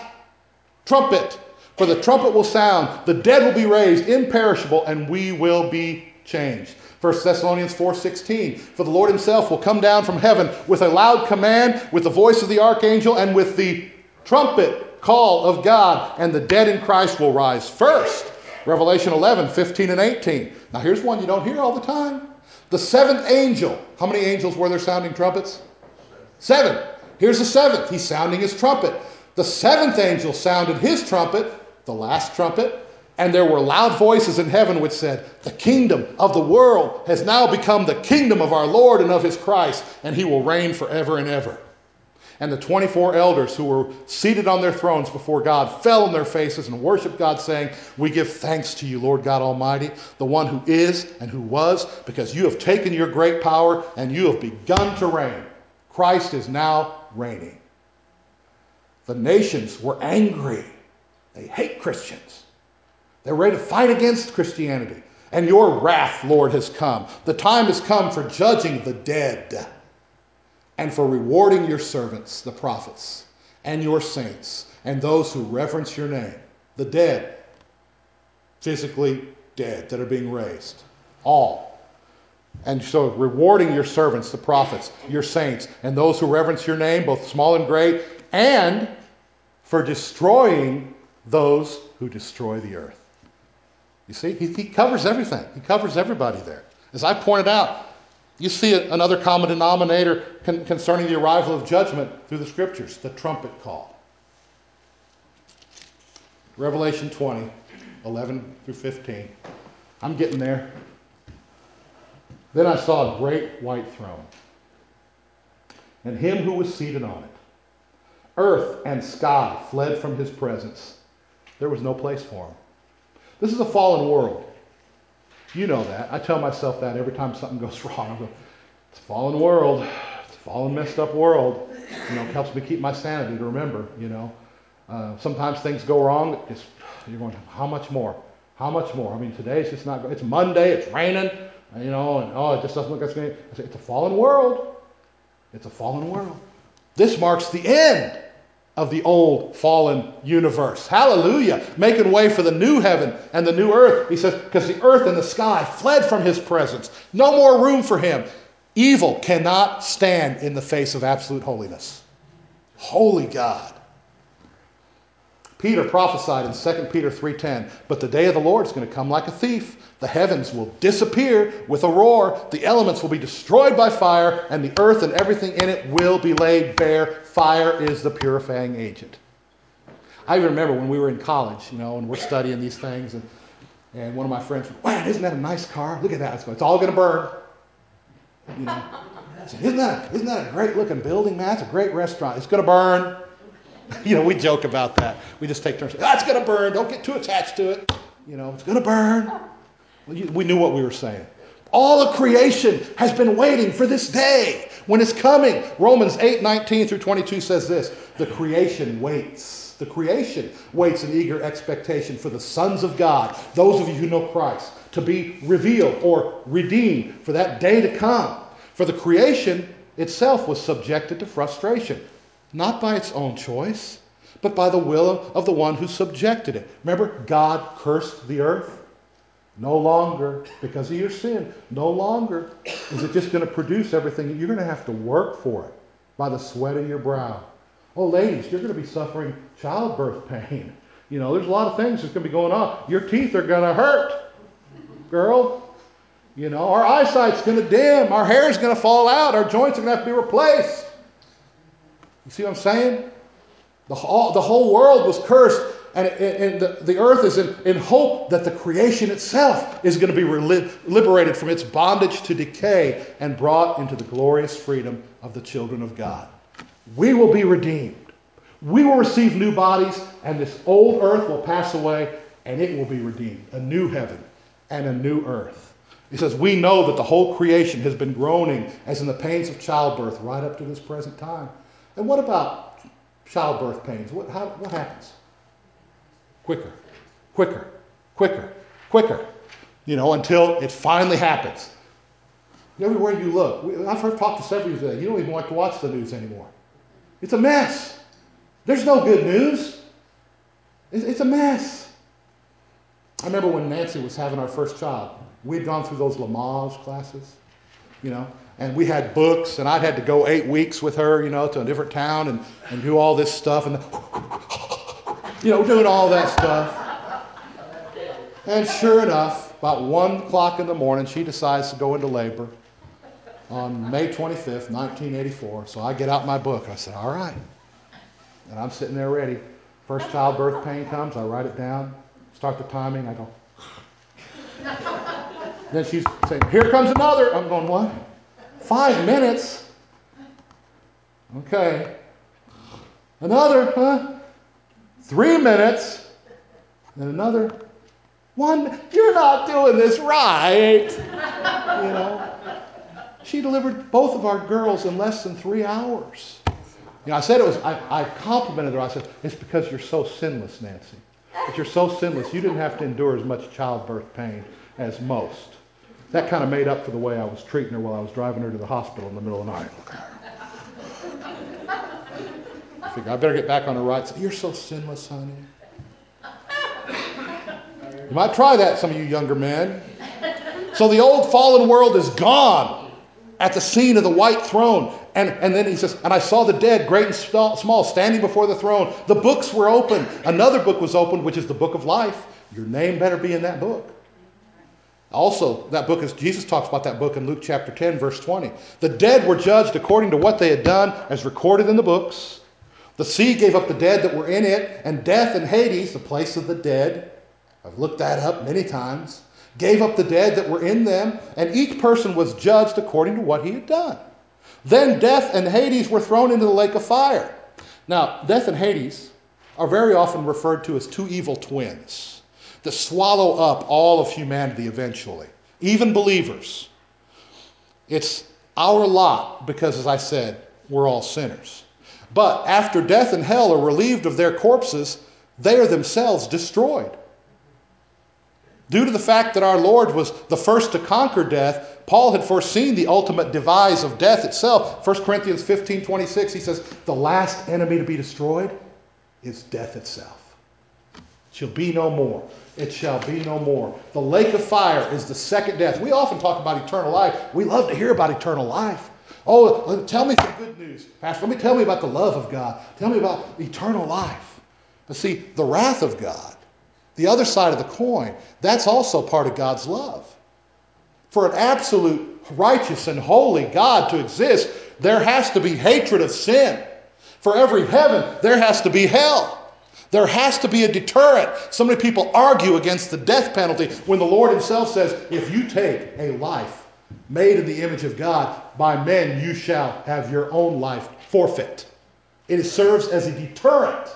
trumpet, for the trumpet will sound, the dead will be raised imperishable, and we will be changed. 1 Thessalonians 4:16 For the Lord himself will come down from heaven with a loud command with the voice of the archangel and with the trumpet call of God and the dead in Christ will rise first. Revelation 11, 15 and 18. Now here's one you don't hear all the time. The seventh angel. How many angels were there sounding trumpets? Seven. Here's the seventh. He's sounding his trumpet. The seventh angel sounded his trumpet, the last trumpet, And there were loud voices in heaven which said, The kingdom of the world has now become the kingdom of our Lord and of his Christ, and he will reign forever and ever. And the 24 elders who were seated on their thrones before God fell on their faces and worshiped God, saying, We give thanks to you, Lord God Almighty, the one who is and who was, because you have taken your great power and you have begun to reign. Christ is now reigning. The nations were angry. They hate Christians. They're ready to fight against Christianity. And your wrath, Lord, has come. The time has come for judging the dead and for rewarding your servants, the prophets, and your saints, and those who reverence your name, the dead, physically dead, that are being raised. All. And so, rewarding your servants, the prophets, your saints, and those who reverence your name, both small and great, and for destroying those who destroy the earth. You see, he, he covers everything, he covers everybody there. As I pointed out, you see another common denominator con- concerning the arrival of judgment through the scriptures the trumpet call. Revelation 20, 11 through 15. I'm getting there. Then I saw a great white throne, and him who was seated on it. Earth and sky fled from his presence. There was no place for him. This is a fallen world. You know that. I tell myself that every time something goes wrong. I go, it's a fallen world. It's a fallen, messed up world. You know, it helps me keep my sanity to remember, you know. Uh, sometimes things go wrong. It's, you're going, how much more? How much more? I mean, today's just not, it's Monday, it's raining, you know, and oh, it just doesn't look like it's going to, it's a fallen world. It's a fallen world. This marks the end of the old fallen universe. Hallelujah. Making way for the new heaven and the new earth. He says, because the earth and the sky fled from his presence. No more room for him. Evil cannot stand in the face of absolute holiness. Holy God. Peter prophesied in 2 Peter 3:10, "But the day of the Lord is going to come like a thief. The heavens will disappear with a roar, the elements will be destroyed by fire, and the earth and everything in it will be laid bare. Fire is the purifying agent." I even remember when we were in college, you know, and we're studying these things, and, and one of my friends, "Man, isn't that a nice car? Look at that. It's all going to burn." You know, said, isn't isn't that a great looking building, man? It's a great restaurant. It's going to burn. you know, we joke about that. We just take turns. Ah, it's going to burn. Don't get too attached to it. You know, it's going to burn. We knew what we were saying. All of creation has been waiting for this day when it's coming. Romans 8 19 through 22 says this The creation waits. The creation waits in eager expectation for the sons of God, those of you who know Christ, to be revealed or redeemed for that day to come. For the creation itself was subjected to frustration, not by its own choice, but by the will of the one who subjected it. Remember, God cursed the earth? No longer, because of your sin, no longer is it just going to produce everything. You're going to have to work for it by the sweat of your brow. Oh, ladies, you're going to be suffering childbirth pain. You know, there's a lot of things that's going to be going on. Your teeth are going to hurt, girl. You know, our eyesight's going to dim. Our hair's going to fall out. Our joints are going to have to be replaced. You see what I'm saying? The whole, the whole world was cursed, and, and the, the earth is in, in hope that the creation itself is going to be liberated from its bondage to decay and brought into the glorious freedom of the children of God. We will be redeemed. We will receive new bodies, and this old earth will pass away, and it will be redeemed. A new heaven and a new earth. He says, We know that the whole creation has been groaning as in the pains of childbirth right up to this present time. And what about childbirth pains? What, how, what happens? Quicker, quicker, quicker, quicker, you know, until it finally happens. Everywhere you look, I've heard talk to several of you today, you don't even like to watch the news anymore. It's a mess. There's no good news. It's a mess. I remember when Nancy was having our first child, we'd gone through those Lamaze classes, you know, and we had books, and I'd had to go eight weeks with her, you know, to a different town and, and do all this stuff, and, you know, doing all that stuff. And sure enough, about one o'clock in the morning, she decides to go into labor on May 25th, 1984. So I get out my book. I said, All right. And I'm sitting there ready. First childbirth pain comes, I write it down. Start the timing. I go. then she's saying, Here comes another. I'm going, What? Five minutes? Okay. Another, huh? Three minutes. And another. One, you're not doing this right. You know? She delivered both of our girls in less than three hours. You know, I said it was, I, I complimented her. I said, it's because you're so sinless, Nancy. But you're so sinless, you didn't have to endure as much childbirth pain as most. That kind of made up for the way I was treating her while I was driving her to the hospital in the middle of the night. I figure I better get back on the right side. You're so sinless, honey. You might try that, some of you younger men. So the old fallen world is gone at the scene of the white throne. And, and then he says, And I saw the dead, great and small, standing before the throne. The books were open. Another book was opened, which is the book of life. Your name better be in that book. Also, that book is, Jesus talks about that book in Luke chapter 10, verse 20. The dead were judged according to what they had done, as recorded in the books. The sea gave up the dead that were in it, and death and Hades, the place of the dead, I've looked that up many times, gave up the dead that were in them, and each person was judged according to what he had done. Then death and Hades were thrown into the lake of fire. Now, death and Hades are very often referred to as two evil twins that swallow up all of humanity eventually, even believers. It's our lot because, as I said, we're all sinners. But after death and hell are relieved of their corpses, they are themselves destroyed. Due to the fact that our Lord was the first to conquer death, Paul had foreseen the ultimate devise of death itself. 1 Corinthians 15 26, he says, The last enemy to be destroyed is death itself. She'll be no more. It shall be no more. The lake of fire is the second death. We often talk about eternal life. We love to hear about eternal life. Oh, uh, tell me some good news, Pastor. Let me tell me about the love of God. Tell me about eternal life. But see, the wrath of God, the other side of the coin, that's also part of God's love. For an absolute righteous and holy God to exist, there has to be hatred of sin. For every heaven, there has to be hell. There has to be a deterrent. So many people argue against the death penalty when the Lord Himself says, if you take a life made in the image of God by men, you shall have your own life forfeit. It serves as a deterrent.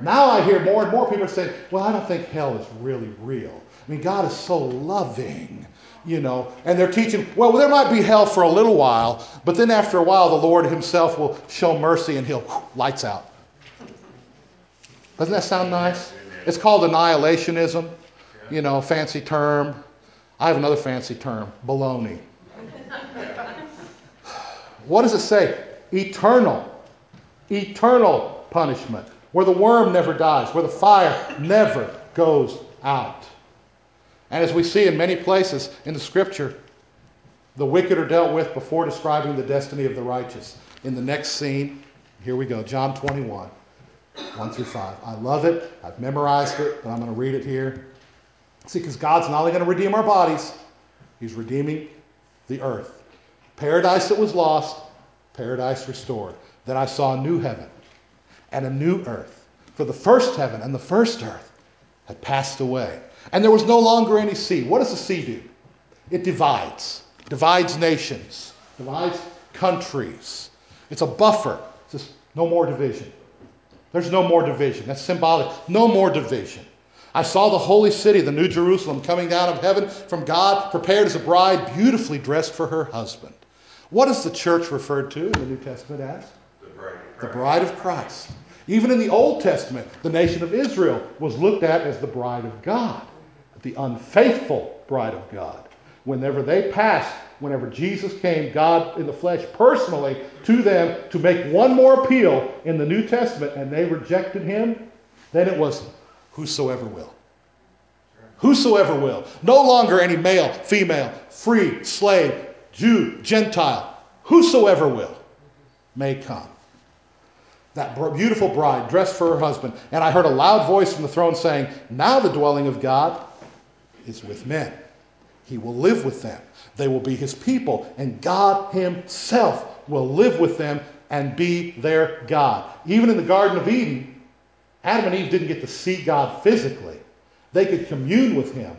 Now I hear more and more people saying, well, I don't think hell is really real. I mean, God is so loving, you know, and they're teaching, well, there might be hell for a little while, but then after a while, the Lord Himself will show mercy and He'll whoosh, lights out. Doesn't that sound nice? It's called annihilationism, you know, fancy term. I have another fancy term baloney. what does it say? Eternal. Eternal punishment, where the worm never dies, where the fire never goes out. And as we see in many places in the scripture, the wicked are dealt with before describing the destiny of the righteous. In the next scene, here we go, John 21. 1 through 5. I love it. I've memorized it, but I'm going to read it here. See, because God's not only going to redeem our bodies, He's redeeming the earth. Paradise that was lost, paradise restored. Then I saw a new heaven and a new earth. For the first heaven and the first earth had passed away. And there was no longer any sea. What does the sea do? It divides, divides nations, divides countries. It's a buffer. It's just no more division. There's no more division. That's symbolic. No more division. I saw the holy city, the New Jerusalem, coming down of heaven from God, prepared as a bride, beautifully dressed for her husband. What is the church referred to in the New Testament as? The bride of Christ. The bride of Christ. Even in the Old Testament, the nation of Israel was looked at as the bride of God, the unfaithful bride of God. Whenever they passed, whenever Jesus came, God in the flesh personally to them to make one more appeal in the New Testament, and they rejected him, then it was whosoever will. Whosoever will. No longer any male, female, free, slave, Jew, Gentile. Whosoever will may come. That beautiful bride dressed for her husband. And I heard a loud voice from the throne saying, Now the dwelling of God is with men. He will live with them. They will be his people, and God himself will live with them and be their God. Even in the Garden of Eden, Adam and Eve didn't get to see God physically. They could commune with him,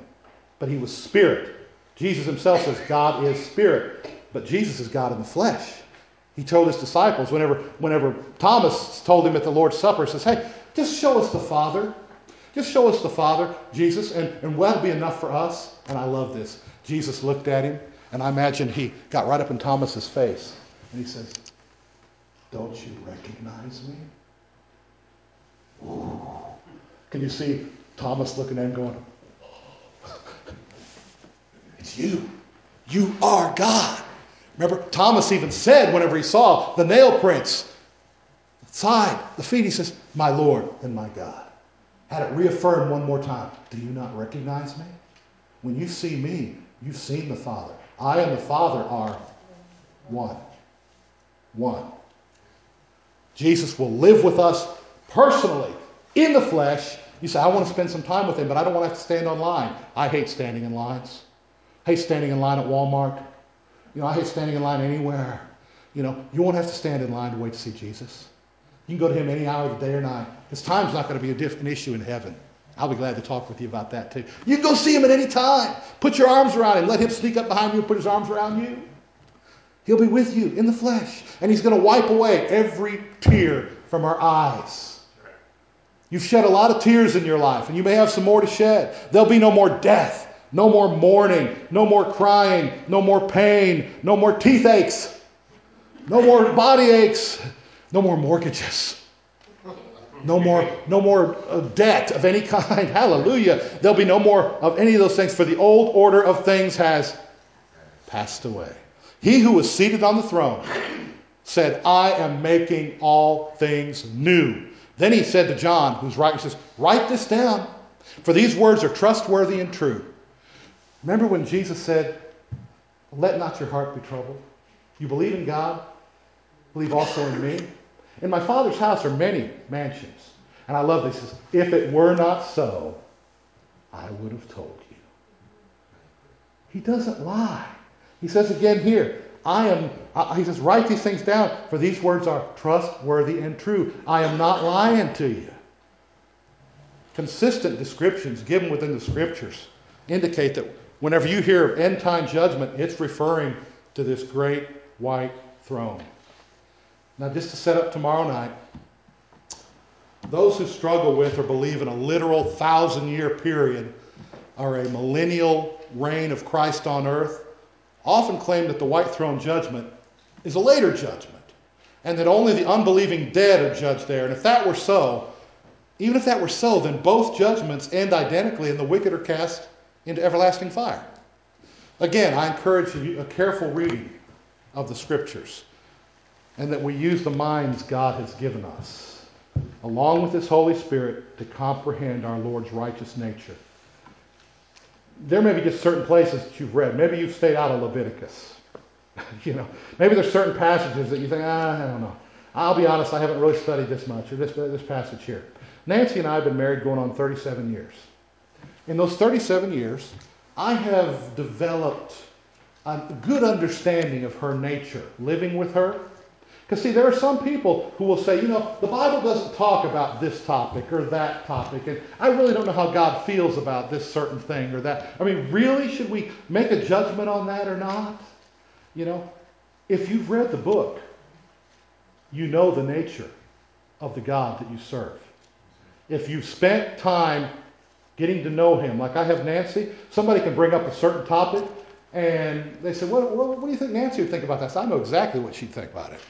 but he was spirit. Jesus himself says God is spirit, but Jesus is God in the flesh. He told his disciples whenever, whenever Thomas told him at the Lord's Supper, says, Hey, just show us the Father. Just show us the Father, Jesus, and, and that'll be enough for us. And I love this. Jesus looked at him, and I imagine he got right up in Thomas's face, and he says, Don't you recognize me? Can you see Thomas looking at him going, oh, It's you. You are God. Remember, Thomas even said whenever he saw the nail prints, the side, the feet, he says, My Lord and my God. Had it reaffirmed one more time. Do you not recognize me? When you see me, you've seen the Father. I and the Father are one. One. Jesus will live with us personally in the flesh. You say, I want to spend some time with him, but I don't want to have to stand on line. I hate standing in lines. I hate standing in line at Walmart. You know, I hate standing in line anywhere. You know, you won't have to stand in line to wait to see Jesus. You can go to him any hour of the day or night. His time's not going to be a different issue in heaven. I'll be glad to talk with you about that too. You can go see him at any time. Put your arms around him. Let him sneak up behind you and put his arms around you. He'll be with you in the flesh. And he's going to wipe away every tear from our eyes. You've shed a lot of tears in your life, and you may have some more to shed. There'll be no more death, no more mourning, no more crying, no more pain, no more teeth aches, no more body aches. No more mortgages. No more, no more uh, debt of any kind. Hallelujah. There'll be no more of any of those things, for the old order of things has passed away. He who was seated on the throne said, I am making all things new. Then he said to John, who's writing, says, Write this down, for these words are trustworthy and true. Remember when Jesus said, Let not your heart be troubled. You believe in God, believe also in me. In my Father's house are many mansions. And I love this. Says, if it were not so, I would have told you. He doesn't lie. He says again here, I am, uh, he says, write these things down, for these words are trustworthy and true. I am not lying to you. Consistent descriptions given within the scriptures indicate that whenever you hear of end time judgment, it's referring to this great white throne. Now, just to set up tomorrow night, those who struggle with or believe in a literal thousand year period or a millennial reign of Christ on earth often claim that the white throne judgment is a later judgment and that only the unbelieving dead are judged there. And if that were so, even if that were so, then both judgments end identically and the wicked are cast into everlasting fire. Again, I encourage you a careful reading of the scriptures and that we use the minds God has given us, along with His Holy Spirit, to comprehend our Lord's righteous nature. There may be just certain places that you've read. Maybe you've stayed out of Leviticus. you know, maybe there's certain passages that you think, ah, I don't know. I'll be honest, I haven't really studied this much, or this, this passage here. Nancy and I have been married going on 37 years. In those 37 years, I have developed a good understanding of her nature, living with her, because, see, there are some people who will say, you know, the Bible doesn't talk about this topic or that topic, and I really don't know how God feels about this certain thing or that. I mean, really, should we make a judgment on that or not? You know, if you've read the book, you know the nature of the God that you serve. If you've spent time getting to know Him, like I have Nancy, somebody can bring up a certain topic, and they say, what, what, what do you think Nancy would think about this? I know exactly what she'd think about it.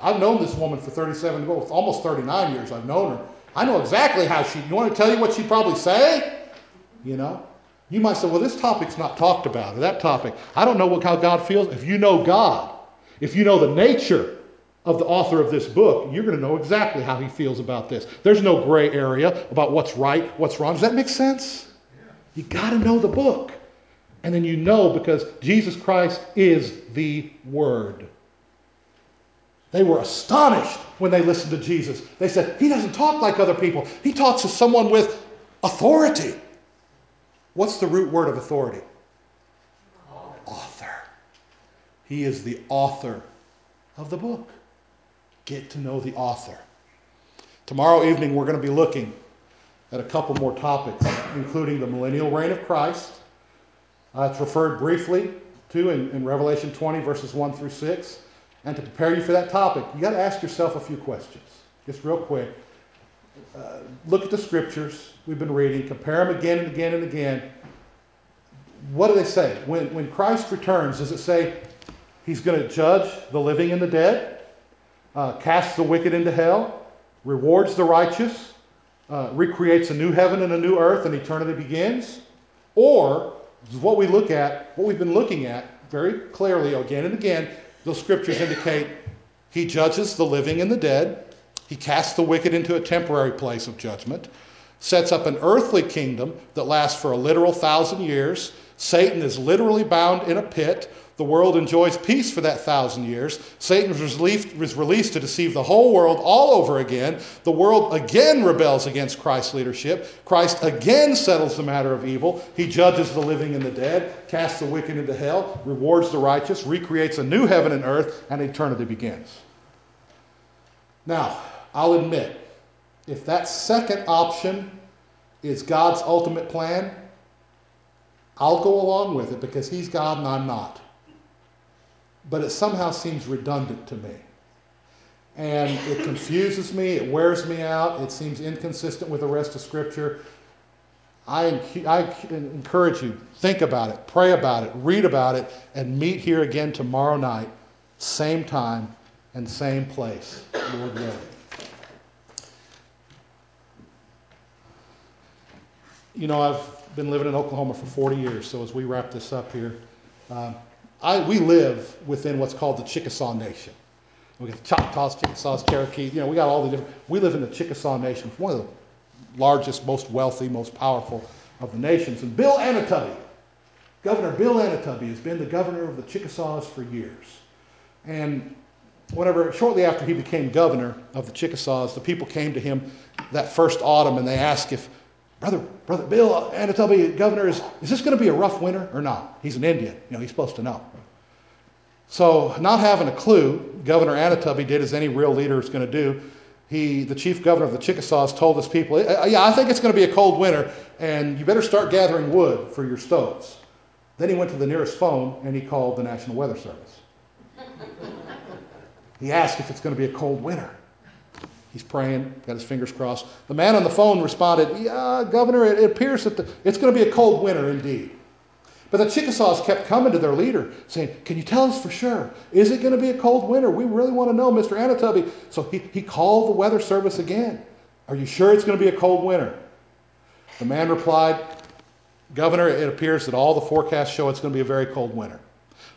I've known this woman for 37, well, almost 39 years I've known her. I know exactly how she, you want to tell you what she'd probably say? You know? You might say, well, this topic's not talked about, or that topic. I don't know what, how God feels. If you know God, if you know the nature of the author of this book, you're going to know exactly how he feels about this. There's no gray area about what's right, what's wrong. Does that make sense? You got to know the book. And then you know because Jesus Christ is the Word. They were astonished when they listened to Jesus. They said, He doesn't talk like other people, He talks to someone with authority. What's the root word of authority? Author. He is the author of the book. Get to know the author. Tomorrow evening, we're going to be looking at a couple more topics, including the millennial reign of Christ. Uh, it's referred briefly to in, in Revelation 20, verses 1 through 6. And to prepare you for that topic, you got to ask yourself a few questions, just real quick. Uh, look at the scriptures we've been reading, compare them again and again and again. What do they say? When, when Christ returns, does it say he's going to judge the living and the dead, uh, cast the wicked into hell, rewards the righteous, uh, recreates a new heaven and a new earth, and eternity begins? Or what we look at, what we've been looking at very clearly again and again, those scriptures indicate he judges the living and the dead, he casts the wicked into a temporary place of judgment, sets up an earthly kingdom that lasts for a literal thousand years. Satan is literally bound in a pit. The world enjoys peace for that thousand years. Satan was released, was released, to deceive the whole world all over again. The world again rebels against Christ's leadership. Christ again settles the matter of evil. He judges the living and the dead, casts the wicked into hell, rewards the righteous, recreates a new heaven and earth, and eternity begins. Now, I'll admit, if that second option is God's ultimate plan, I'll go along with it because He's God and I'm not. But it somehow seems redundant to me. And it confuses me, it wears me out, it seems inconsistent with the rest of Scripture. I, I encourage you, think about it, pray about it, read about it, and meet here again tomorrow night, same time and same place, Lord willing. you know, I've been living in Oklahoma for 40 years, so as we wrap this up here, um, I, we live within what's called the Chickasaw Nation. We got the Choctaws, Chickasaws, Cherokee. You know, we got all the different. We live in the Chickasaw Nation, one of the largest, most wealthy, most powerful of the nations. And Bill Anoatubby, Governor Bill Anoatubby, has been the governor of the Chickasaws for years. And whenever, shortly after he became governor of the Chickasaws, the people came to him that first autumn and they asked if Brother, Brother Bill Anoatubby, governor, is, is this going to be a rough winter or not? He's an Indian. You know, he's supposed to know. So, not having a clue, Governor Anoatubby did as any real leader is going to do. He, the chief governor of the Chickasaws, told his people, Yeah, I think it's going to be a cold winter, and you better start gathering wood for your stoves. Then he went to the nearest phone and he called the National Weather Service. he asked if it's going to be a cold winter. He's praying, got his fingers crossed. The man on the phone responded, Yeah, Governor, it, appears that the, it's going to be a cold winter indeed. But the Chickasaws kept coming to their leader saying, Can you tell us for sure? Is it going to be a cold winter? We really want to know, Mr. Anoatubby. So he, he called the weather service again. Are you sure it's going to be a cold winter? The man replied, Governor, it appears that all the forecasts show it's going to be a very cold winter.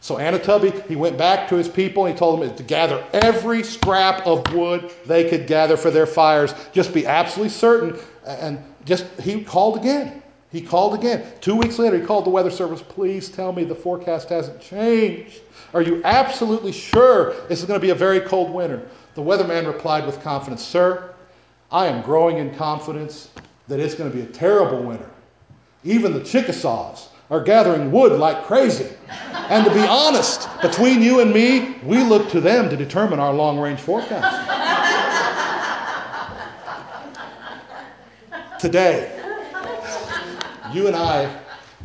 So Anoatubby, he went back to his people and he told them to gather every scrap of wood they could gather for their fires. Just be absolutely certain. And just he called again. He called again. Two weeks later, he called the weather service. Please tell me the forecast hasn't changed. Are you absolutely sure this is going to be a very cold winter? The weatherman replied with confidence, Sir, I am growing in confidence that it's going to be a terrible winter. Even the Chickasaws are gathering wood like crazy. And to be honest, between you and me, we look to them to determine our long range forecast. Today, you and I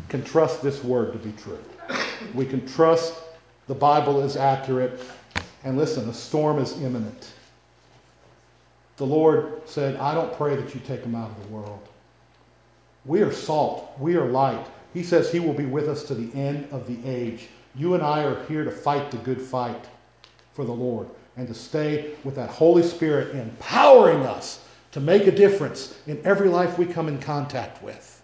can trust this word to be true. We can trust the Bible is accurate. And listen, a storm is imminent. The Lord said, I don't pray that you take them out of the world. We are salt, we are light. He says he will be with us to the end of the age. You and I are here to fight the good fight for the Lord and to stay with that Holy Spirit empowering us to make a difference in every life we come in contact with.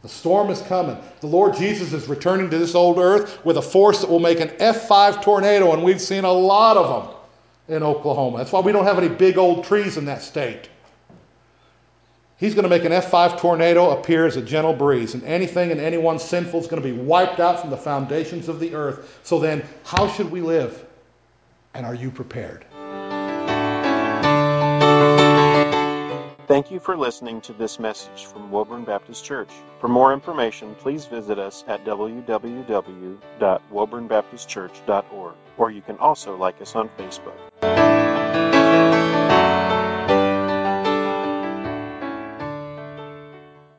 The storm is coming. The Lord Jesus is returning to this old earth with a force that will make an F5 tornado, and we've seen a lot of them in Oklahoma. That's why we don't have any big old trees in that state. He's going to make an F5 tornado appear as a gentle breeze, and anything and anyone sinful is going to be wiped out from the foundations of the earth. So then, how should we live? And are you prepared? Thank you for listening to this message from Woburn Baptist Church. For more information, please visit us at www.woburnbaptistchurch.org, or you can also like us on Facebook.